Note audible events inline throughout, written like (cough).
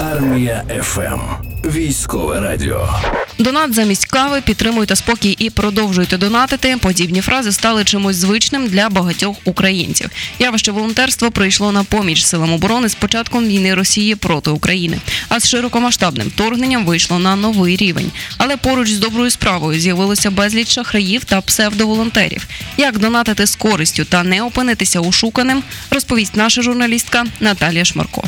Армія ФМ. Військове радіо. Донат замість кави, підтримуйте спокій і продовжуйте донатити. Подібні фрази стали чимось звичним для багатьох українців. Явище волонтерство прийшло на поміч силам оборони з початком війни Росії проти України, а з широкомасштабним вторгненням вийшло на новий рівень. Але поруч з доброю справою з'явилося безліч шахраїв та псевдоволонтерів. Як донатити з користю та не опинитися ушуканим, розповість наша журналістка Наталія Шмарко.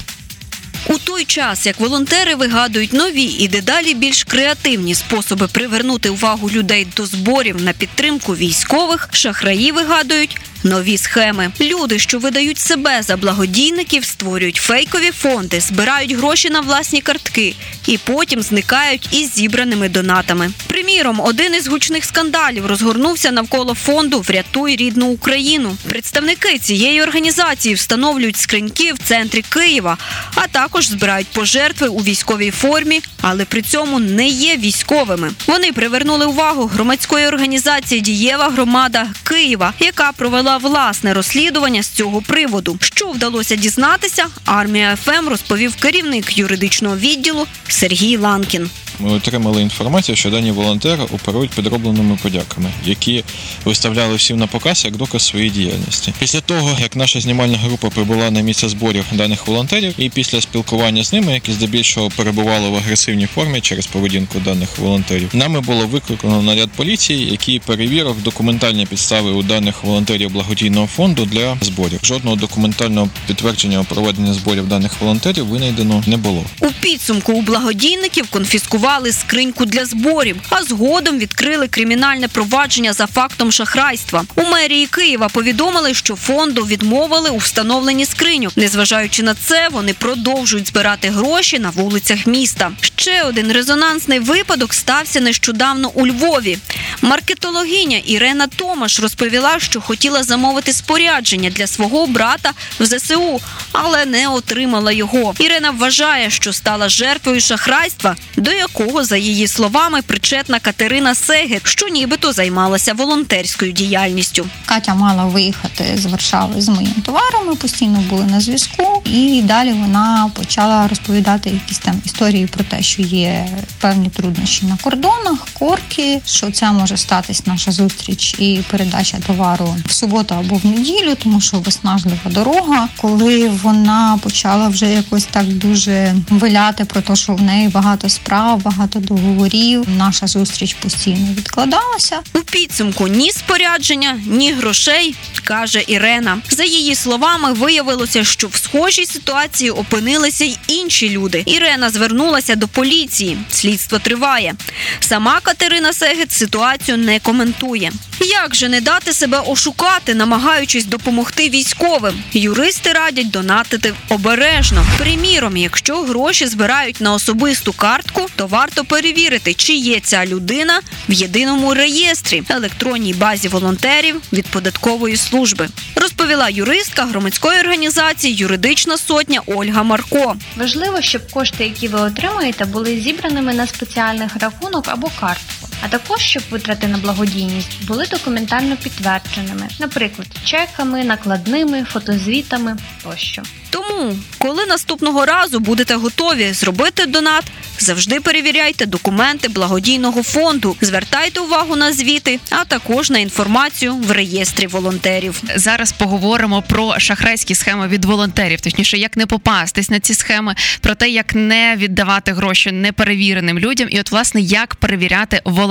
У той час, як волонтери вигадують нові і дедалі більш креативні способи привернути увагу людей до зборів на підтримку військових, шахраї вигадують нові схеми. Люди, що видають себе за благодійників, створюють фейкові фонди, збирають гроші на власні картки і потім зникають із зібраними донатами. Приміром, один із гучних скандалів розгорнувся навколо фонду Врятуй рідну Україну. Представники цієї організації встановлюють скриньки в центрі Києва, а також збирають пожертви у військовій формі, але при цьому не є військовими. Вони привернули увагу громадської організації Дієва громада Києва, яка провела власне розслідування з цього приводу. Що вдалося дізнатися, армія FM розповів керівник юридичного відділу Сергій Ланкін. Ми отримали інформацію, що дані волонтери оперують підробленими подяками, які виставляли всім на показ як доказ своєї діяльності. Після того, як наша знімальна група прибула на місце зборів даних волонтерів, і після спілкування з ними, які здебільшого перебували в агресивній формі через поведінку даних волонтерів, нами було викликано наряд поліції, який перевірив документальні підстави у даних волонтерів благодійного фонду для зборів. Жодного документального підтвердження проведення зборів даних волонтерів винайдено не було. У підсумку у благодійників конфіскували скриньку для зборів, а згодом відкрили кримінальне провадження за фактом шахрайства. У мерії Києва повідомили, що фонду відмовили у встановленні скриню. Незважаючи на це, вони продовжують збирати гроші на вулицях міста. Ще один резонансний випадок стався нещодавно у Львові. Маркетологиня Ірена Томаш розповіла, що хотіла замовити спорядження для свого брата в ЗСУ, але не отримала його. Ірена вважає, що стала жертвою шахрайства, до якого, за її словами, причетна Катерина Сегет, що нібито займалася волонтерською діяльністю. Катя мала виїхати з Варшави з моїм товаром. Ми постійно були на зв'язку, і далі вона почала розповідати якісь там історії про те, що є певні труднощі на кордонах, корки, що це може статись наша зустріч і передача товару в суботу або в неділю, тому що виснажлива дорога. Коли вона почала вже якось так дуже виляти про те, що в неї багато справ, багато договорів, наша зустріч постійно відкладалася. У підсумку ні спорядження, ні грошей, каже Ірена. За її словами, виявилося, що в схожій ситуації опинилися й інші люди. Ірена звернулася до поліції. Слідство триває. Сама Катерина Сегет ситуацію не коментує. Як же не дати себе ошукати, намагаючись допомогти військовим? Юристи радять донатити обережно. Приміром, якщо гроші збирають на особисту картку, то варто перевірити, чи є ця людина в єдиному реєстрі електронній базі волонтерів від податкової служби. Розповіла юристка громадської організації Юридична сотня Ольга Марко. Важливо, щоб кошти, які ви отримаєте, були зібраними на спеціальних рахунок або картку, а також щоб витрати на благодійність були документально підтвердженими, наприклад, чеками, накладними, фотозвітами тощо. Тому, коли наступного разу будете готові зробити донат, завжди перевіряйте документи благодійного фонду, звертайте увагу на звіти, а також на інформацію в реєстрі волонтерів. Зараз поговоримо про шахрайські схеми від волонтерів, точніше, як не попастись на ці схеми, про те, як не віддавати гроші неперевіреним людям, і от власне як перевіряти волонтерів.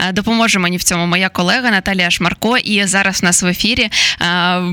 Е, Допоможе мені в цьому моя колега Наталія Шмарко. І зараз в нас в ефірі е,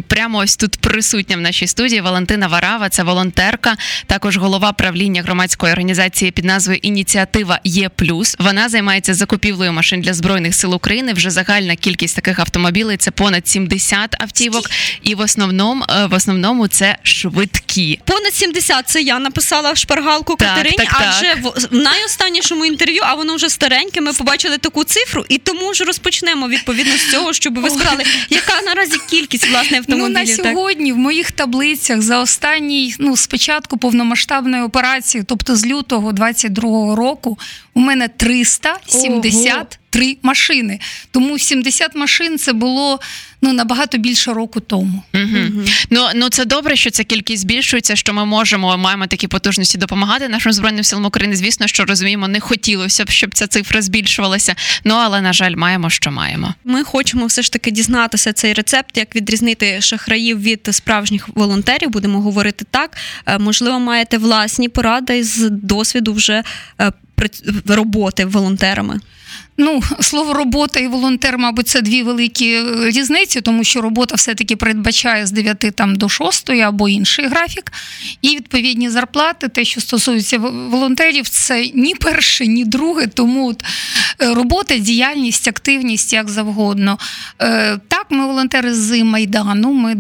прямо ось тут присутня в нашій студії Валентина Варава. Це волонтерка, також голова правління громадської організації під назвою Ініціатива Є Плюс. Вона займається закупівлею машин для збройних сил України. Вже загальна кількість таких автомобілів це понад 70 автівок, і в основному е, в основному це швидкі. Понад 70 це я написала шпаргалку Катерині, адже в найостаннішому інтерв'ю, а воно вже стареньке. Ми побачили таку цифру, і тому ж розпочнемо відповідно з цього, щоб ви сказали, яка наразі кількість власне Ну, на автомобілів. сьогодні в моїх таблицях за останній, ну, спочатку повномасштабної операції, тобто з лютого 22-го року, у мене 373 три машини. Тому 70 машин це було ну набагато більше року тому. Угу. Ну ну це добре, що ця кількість збільшується, що ми можемо маємо такі потужності допомагати нашим збройним силам України. Звісно, що розуміємо, не хотілося б, щоб ця цифра збільшувалася. Ну але на жаль, маємо, що маємо. Ми хочемо все ж таки дізнатися цей рецепт, як відрізнити шахраїв від справжніх волонтерів. Будемо говорити так. Е, Можливо, маєте власні поради з досвіду вже е, роботи волонтерами. Ну, слово робота і волонтер, мабуть, це дві великі е, різниці, тому що робота все-таки передбачає з 9 там до 6 або інший графік. І відповідні зарплати, те, що стосується волонтерів, це ні перше, ні друге. Тому от, е, робота, діяльність, активність як завгодно. Е, Так, ми волонтери з Майдану. Ми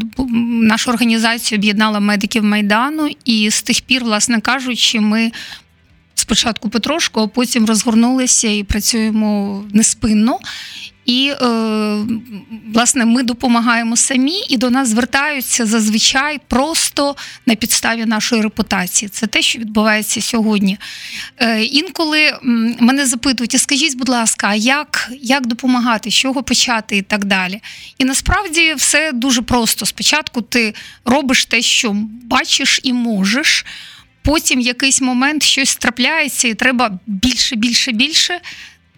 нашу організацію об'єднала медиків Майдану, і з тих пір, власне кажучи, ми спочатку потрошку, а потім розгорнулися і працюємо неспинно. І е, власне ми допомагаємо самі, і до нас звертаються зазвичай просто на підставі нашої репутації. Це те, що відбувається сьогодні. Е, інколи мене запитують: а скажіть, будь ласка, а як, як допомагати, з чого почати і так далі. І насправді все дуже просто. Спочатку ти робиш те, що бачиш і можеш. Потім якийсь момент щось трапляється, і треба більше, більше, більше.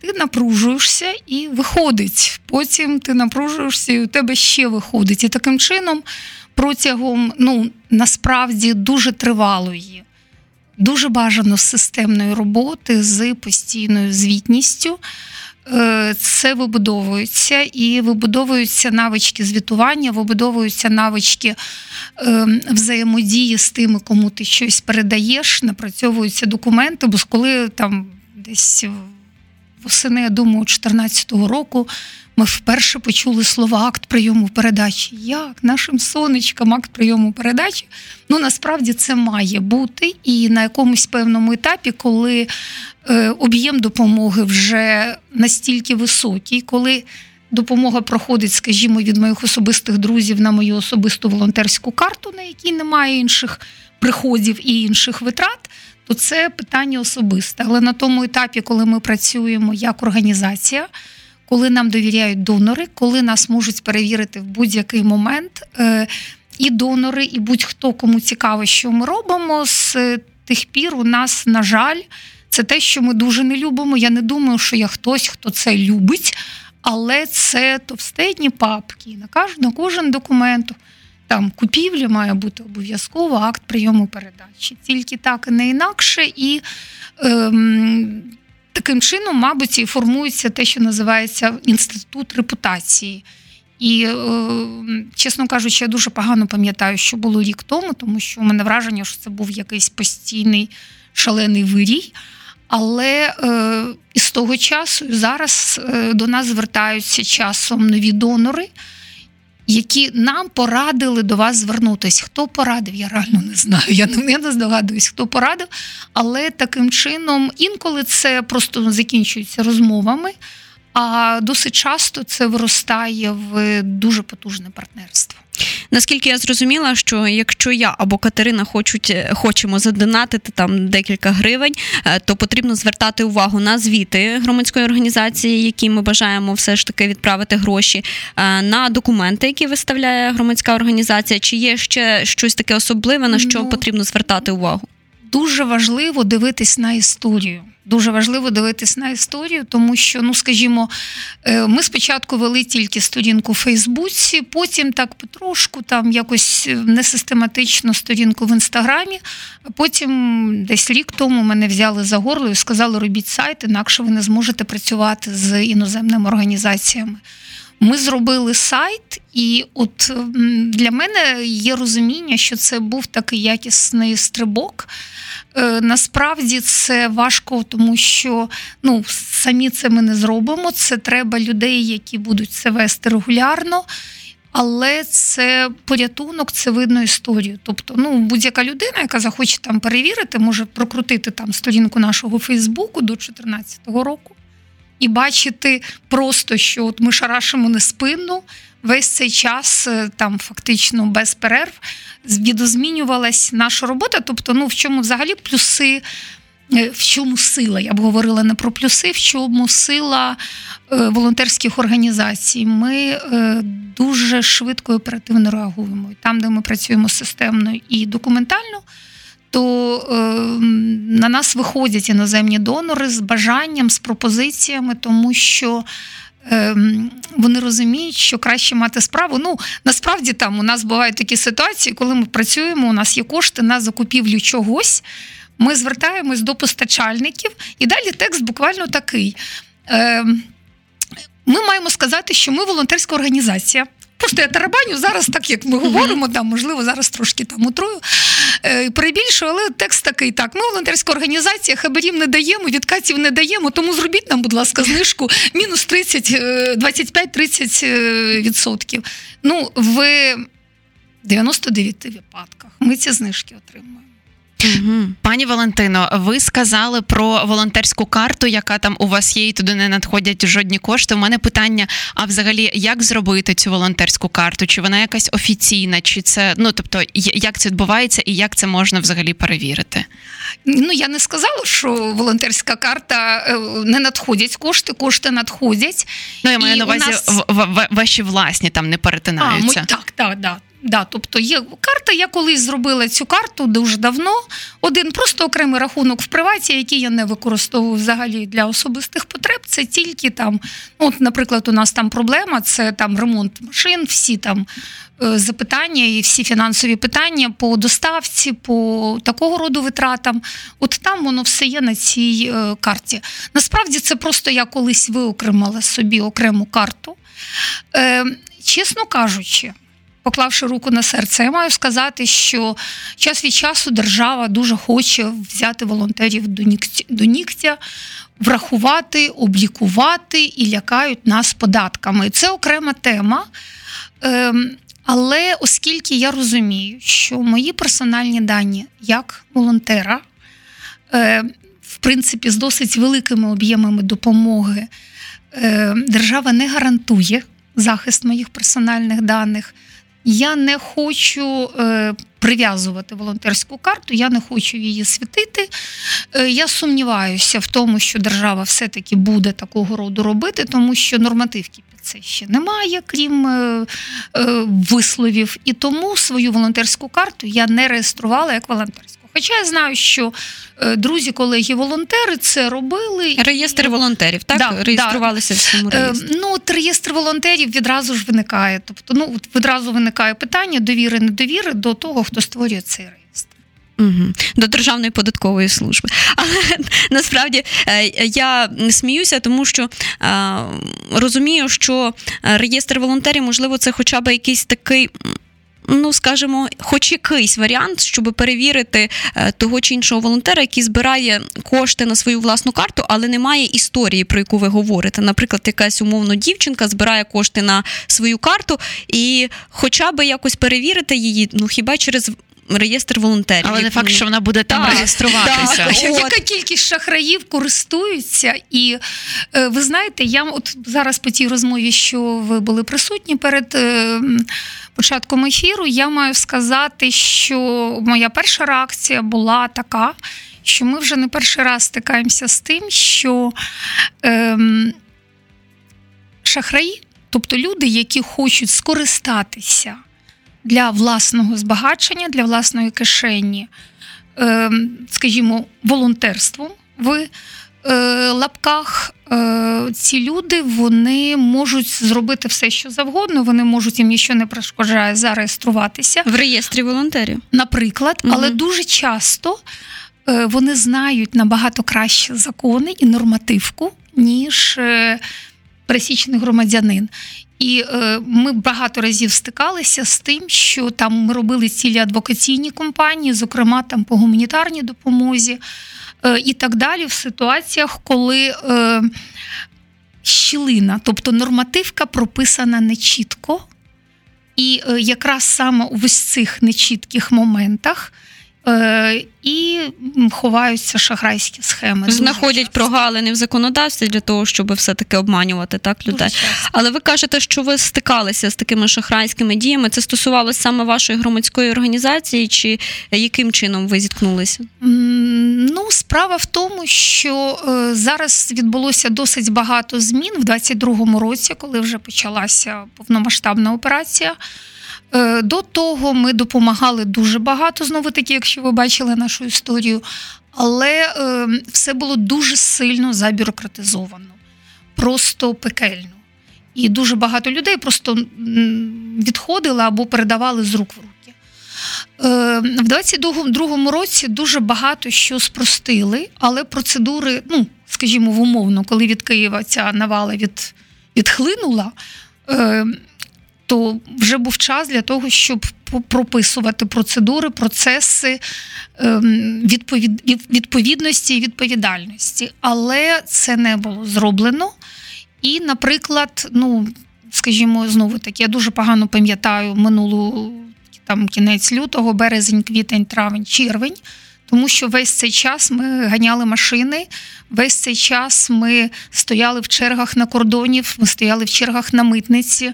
Ти напружуєшся і виходить. Потім ти напружуєшся, і у тебе ще виходить. І таким чином, протягом ну насправді дуже тривалої, дуже бажано системної роботи з постійною звітністю. Е, Це вибудовується і вибудовуються навички звітування, вибудовуються навички е, взаємодії з тими, кому ти щось передаєш, напрацьовуються документи, бо коли там десь восени, я думаю, 2014 року ми вперше почули слова акт прийому передачі. Як нашим сонечкам акт прийому передачі? Ну насправді це має бути, і на якомусь певному етапі, коли е, об'єм допомоги вже настільки високий, коли допомога проходить, скажімо, від моїх особистих друзів на мою особисту волонтерську карту, на якій немає інших приходів і інших витрат. То це питання особисте. Але на тому етапі, коли ми працюємо як організація, коли нам довіряють донори, коли нас можуть перевірити в будь-який момент, е, і донори, і будь-хто кому цікаво, що ми робимо, з тих пір у нас, на жаль, це те, що ми дуже не любимо. Я не думаю, що я хтось, хто це любить, але це товстедні папки. На кожен документ там купівлі має бути обов'язково акт прийому передачі. Тільки так і не інакше. І ем, таким чином, мабуть, і формується те, що називається інститут репутації. І, е, чесно кажучи, я дуже погано пам'ятаю, що було рік тому, тому що у мене враження, що це був якийсь постійний шалений вирій. Але е, із того часу зараз е, до нас звертаються часом нові донори, які нам порадили до вас звернутися. Хто порадив, я реально не знаю. Я не, я не здогадуюсь, хто порадив. Але таким чином інколи це просто закінчується розмовами, а досить часто це виростає в дуже потужне партнерство. Наскільки я зрозуміла, що якщо я або Катерина хочуть, хочемо задонатити там декілька гривень, е, то потрібно звертати увагу на звіти громадської організації, які ми бажаємо все ж таки відправити гроші, е, на документи, які виставляє громадська організація. Чи є ще щось таке особливе, на що Ну, потрібно звертати увагу? Дуже важливо дивитись на історію. Дуже важливо дивитись на історію, тому що, ну скажімо, е, ми спочатку вели тільки сторінку в Фейсбуці, потім так потрошку, там якось е, несистематично сторінку в інстаграмі. А потім десь рік тому мене взяли за горло і сказали, робіть сайт, інакше ви не зможете працювати з іноземними організаціями. Ми зробили сайт, і от для мене є розуміння, що це був такий якісний стрибок. Е, Насправді це важко, тому що ну, самі це ми не зробимо. Це треба людей, які будуть це вести регулярно. Але це порятунок, це видно історію. Тобто, ну будь-яка людина, яка захоче там перевірити, може прокрутити там сторінку нашого Фейсбуку до 2014 року і бачити просто, що от ми шарашимо неспинно весь цей час, е, там фактично без перерв, відозмінювалась наша робота. Тобто, ну в чому взагалі плюси е, в чому сила? Я б говорила не про плюси, в чому сила е, волонтерських організацій. Ми дуже швидко і оперативно реагуємо. Там, де ми працюємо системно і документально, то е, на нас виходять іноземні донори з бажанням, з пропозиціями, тому що. ем, Вони розуміють, що краще мати справу. Ну насправді там у нас бувають такі ситуації, коли ми працюємо, у нас є кошти на закупівлю чогось. Ми звертаємось до постачальників, і далі текст буквально такий. Ем, Ми маємо сказати, що ми волонтерська організація. Просто я тарабаню зараз, так як ми говоримо, там, можливо, зараз трошки там утрую, перебільшую, але текст такий: так, ми волонтерська організація, хабарів не даємо, відкатів не даємо, тому зробіть нам, будь ласка, знижку мінус 30, е, 25-30 е, відсотків. Ну, в 99 випадках ми ці знижки отримуємо. Пані Валентино, ви сказали про волонтерську карту, яка там у вас є, і туди не надходять жодні кошти. У мене питання: а взагалі, як зробити цю волонтерську карту? Чи вона якась офіційна, чи це ну тобто, як це відбувається і як це можна взагалі перевірити? Ну я не сказала, що волонтерська карта е, не надходять кошти, кошти надходять. Ну я маю І на увазі нас- ваші власні там не А, перетинаються. ми, так, так, да. Да, тобто є карта, я колись зробила цю карту дуже давно. Один просто окремий рахунок в приваті, який я не використовую взагалі для особистих потреб. Це тільки там, от, наприклад, у нас там проблема, це там ремонт машин, всі там е, запитання і всі фінансові питання по доставці, по такого роду витратам. От там воно все є на цій е, карті. Насправді це просто я колись виокремила собі окрему карту. Е, чесно кажучи, поклавши руку на серце, я маю сказати, що час від часу держава дуже хоче взяти волонтерів до нігтя, врахувати, облікувати і лякають нас податками. Це окрема тема. Ем, але оскільки я розумію, що мої персональні дані як волонтера, е, в принципі, з досить великими об'ємами допомоги, е, держава не гарантує захист моїх персональних даних. Я не хочу е, прив'язувати волонтерську карту, я не хочу її світити. Е, я сумніваюся в тому, що держава все-таки буде такого роду робити, тому що нормативки під це ще немає, крім е, висловів. І тому свою волонтерську карту я не реєструвала як волонтерську. Хоча я знаю, що е, друзі, колеги, волонтери це робили. Реєстр волонтерів, так? Да, Реєструвалися в цьому Е, реєстрі. Ну, от реєстр волонтерів відразу ж виникає. Тобто, ну от відразу виникає питання довіри, недовіри до того, хто створює цей реєстр. Угу. До Державної податкової служби. Але (laughs) насправді е, я сміюся, тому що розумію, що реєстр волонтерів, можливо, це хоча б якийсь такий. Ну, скажімо, хоч якийсь варіант, щоб перевірити е, того чи іншого волонтера, який збирає кошти на свою власну карту, але не має історії, про яку ви говорите. Наприклад, якась умовно дівчинка збирає кошти на свою карту, і хоча б якось перевірити її, ну хіба через реєстр волонтерів. Але не факт, що вона буде там Так, реєструватися. так. Яка кількість шахраїв користуються? І е, ви знаєте, я от зараз по тій розмові, що ви були присутні перед е, м, початком ефіру, я маю сказати, що моя перша реакція була така, що ми вже не перший раз стикаємося з тим, що ем, шахраї, тобто люди, які хочуть скористатися для власного збагачення, для власної кишені, ем, скажімо, волонтерством в е, лапках. Е, Ці люди вони можуть зробити все, що завгодно. Вони можуть їм нічого не перешкоджає зареєструватися, В реєстрі волонтерів. наприклад, Мгм. але дуже часто е, вони знають набагато краще закони і нормативку, ніж е, пересічний громадянин. І е, ми багато разів стикалися з тим, що там ми робили цілі адвокаційні компанії, зокрема там по гуманітарній допомозі і так далі, в ситуаціях, коли е, щілина, тобто нормативка прописана нечітко. І е, якраз саме у ось цих нечітких моментах е, і ховаються шахрайські схеми. Знаходять часто. прогалини в законодавстві для того, щоб все-таки обманювати так людей. Але ви кажете, що ви стикалися з такими шахрайськими діями. Це стосувалося саме вашої громадської організації, чи яким чином ви зіткнулися? Ну, Справа в тому, що е, зараз відбулося досить багато змін в 22-му році, коли вже почалася повномасштабна операція. Е, До того ми допомагали дуже багато, знову таки, якщо ви бачили нашу історію, але е, все було дуже сильно забюрократизовано, просто пекельно. І дуже багато людей просто відходили або передавали з рук в руки. Е, В 22-му році дуже багато що спростили, але процедури, ну, скажімо, в умовно, коли від Києва ця навала від, відхлинула, то вже був час для того, щоб прописувати процедури, процеси ем, відповід, від- відповідності і відповідальності. Але це не було зроблено. І, наприклад, ну, скажімо, знову таки, я дуже погано пам'ятаю минулу там кінець лютого, березень, квітень, травень, червень. Тому що весь цей час ми ганяли машини, весь цей час ми стояли в чергах на кордонів, ми стояли в чергах на митниці.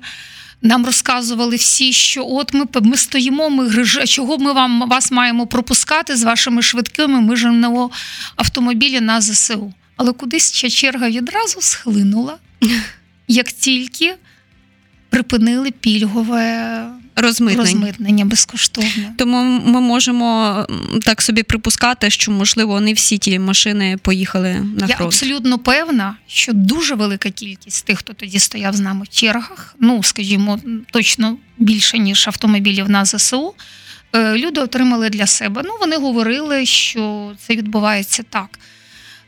Нам розказували всі, що от ми, ми стоїмо, ми гриж... чого ми вам вас маємо пропускати з вашими швидкими, ми женемо автомобілі на ЗСУ. Але кудись ця черга відразу схлинула, (laughs) як тільки припинили пільгове Розмитнень. розмитнення безкоштовне. Тому ми можемо так собі припускати, що можливо не всі ті машини поїхали на Я фронт. абсолютно певна, що дуже велика кількість тих, хто тоді стояв з нами в чергах, ну скажімо, точно більше ніж автомобілів на ЗСУ. е, Люди отримали для себе. Ну, вони говорили, що це відбувається так.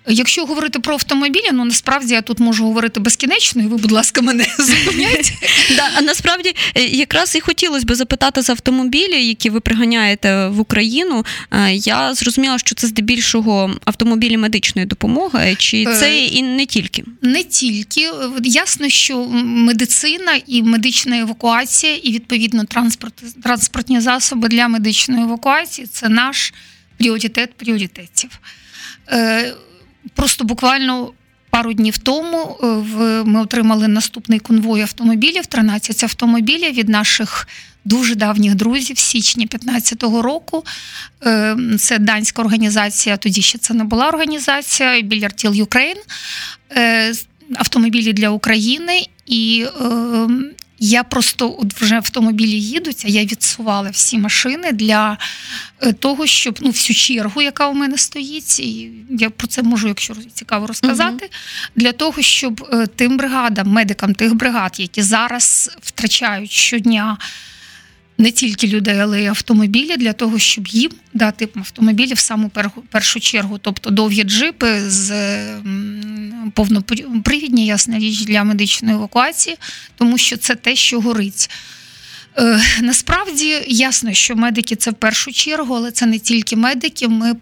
Якщо говорити про автомобілі, ну насправді я тут можу говорити безкінечно, і ви, будь ласка, мене (laughs) зупиняйте. Да, а насправді е, якраз і хотілося б запитати за автомобілі, які ви приганяєте в Україну. Е, Я зрозуміла, що це здебільшого автомобілі медичної допомоги, чи Е, це і не тільки. Не тільки ясно, що медицина і медична евакуація, і відповідно транспорт, транспортні засоби для медичної евакуації це наш пріоритет пріоритетів. Просто буквально пару днів тому е, ми отримали наступний конвой автомобілів, 13 автомобілів від наших дуже давніх друзів січня 2015 року. Е, Це данська організація, тоді ще це не була організація, Біляртіл. Е, автомобілі для України. І е, я просто от вже автомобілі їдуть, а я відсувала всі машини для е, того, щоб ну, всю чергу, яка у мене стоїть, і я про це можу, якщо цікаво розказати, для того, щоб е, тим бригадам, медикам тих бригад, які зараз втрачають щодня. Не тільки людей, але й автомобілі для того, щоб їм дати автомобілі в саму першу чергу, тобто довгі джипи з повнопривідні, ясна річ для медичної евакуації, тому що це те, що горить. Е, Насправді ясно, що медики це в першу чергу, але це не тільки медики. Ми,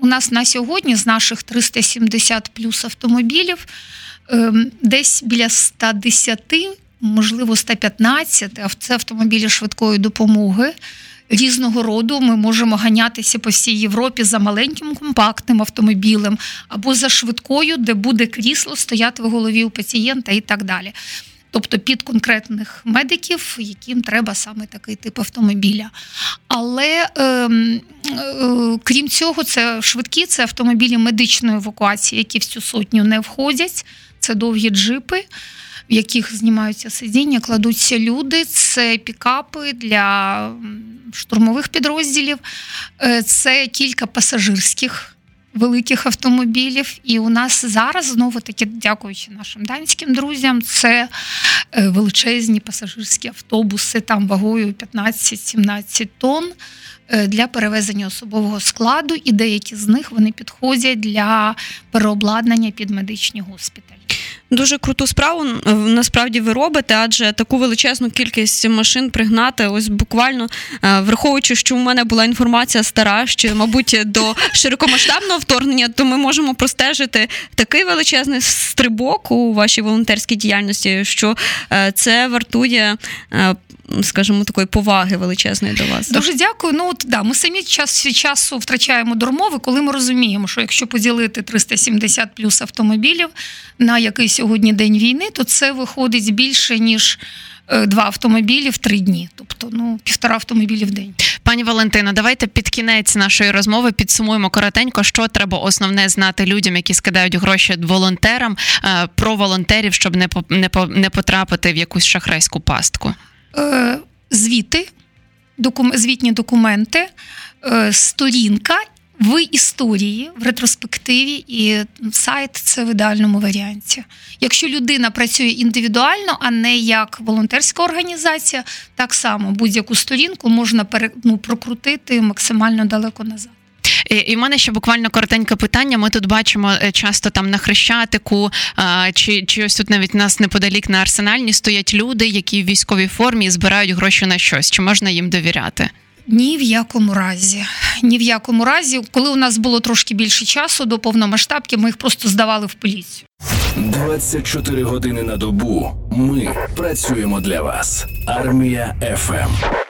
у нас на сьогодні з наших 370 плюс автомобілів ем, десь біля 110, можливо, 115, а це автомобілі швидкої допомоги. Різного роду ми можемо ганятися по всій Європі за маленьким компактним автомобілем або за швидкою, де буде крісло стояти в голові у пацієнта і так далі. Тобто під конкретних медиків, яким треба саме такий тип автомобіля. Але ем, е, крім цього, це швидкі, це автомобілі медичної евакуації, які в цю сотню не входять. Це довгі джипи, в яких знімаються сидіння, кладуться люди. Це пікапи для штурмових підрозділів, Е, це кілька пасажирських. Великих автомобілів, і у нас зараз знову таки, дякуючи нашим данським друзям, це е, величезні пасажирські автобуси там вагою 15-17 тонн е, для перевезення особового складу, і деякі з них вони підходять для переобладнання під медичні госпіталі. Дуже круту справу. Е, насправді ви робите, адже таку величезну кількість машин пригнати, ось буквально е, враховуючи, що у мене була інформація стара, що, мабуть, до широкомасштабного вторгнення, то ми можемо простежити такий величезний стрибок у вашій волонтерській діяльності, що е, це вартує, скажімо, такої поваги величезної до вас. Дуже дякую. Ну от да, ми самі час від часу втрачаємо дурмови, коли ми розуміємо, що якщо поділити 370 плюс автомобілів на який сьогодні день війни, то це виходить більше ніж е, два автомобілі в три дні, тобто ну півтора автомобілі в день. Пані Валентино, давайте під кінець нашої розмови підсумуємо коротенько, що треба основне знати людям, які скидають гроші волонтерам е, про волонтерів, щоб не не потрапити в якусь шахрайську пастку. Е, звіти, звітні документи, е, сторінка в історії, в ретроспективі, і сайт це в ідеальному варіанті. Якщо людина працює індивідуально, а не як волонтерська організація, так само будь-яку сторінку можна ну, прокрутити максимально далеко назад. І, і в мене ще буквально коротеньке питання. Ми тут бачимо е, часто там на хрещатику, чи, чи ось тут навіть нас неподалік на арсенальні стоять люди, які в військовій формі збирають гроші на щось. Чи можна їм довіряти? Ні в якому разі. Ні в якому разі, коли у нас було трошки більше часу до повномасштабки, ми їх просто здавали в поліцію. 24 години на добу. Ми працюємо для вас. Армія ФМ.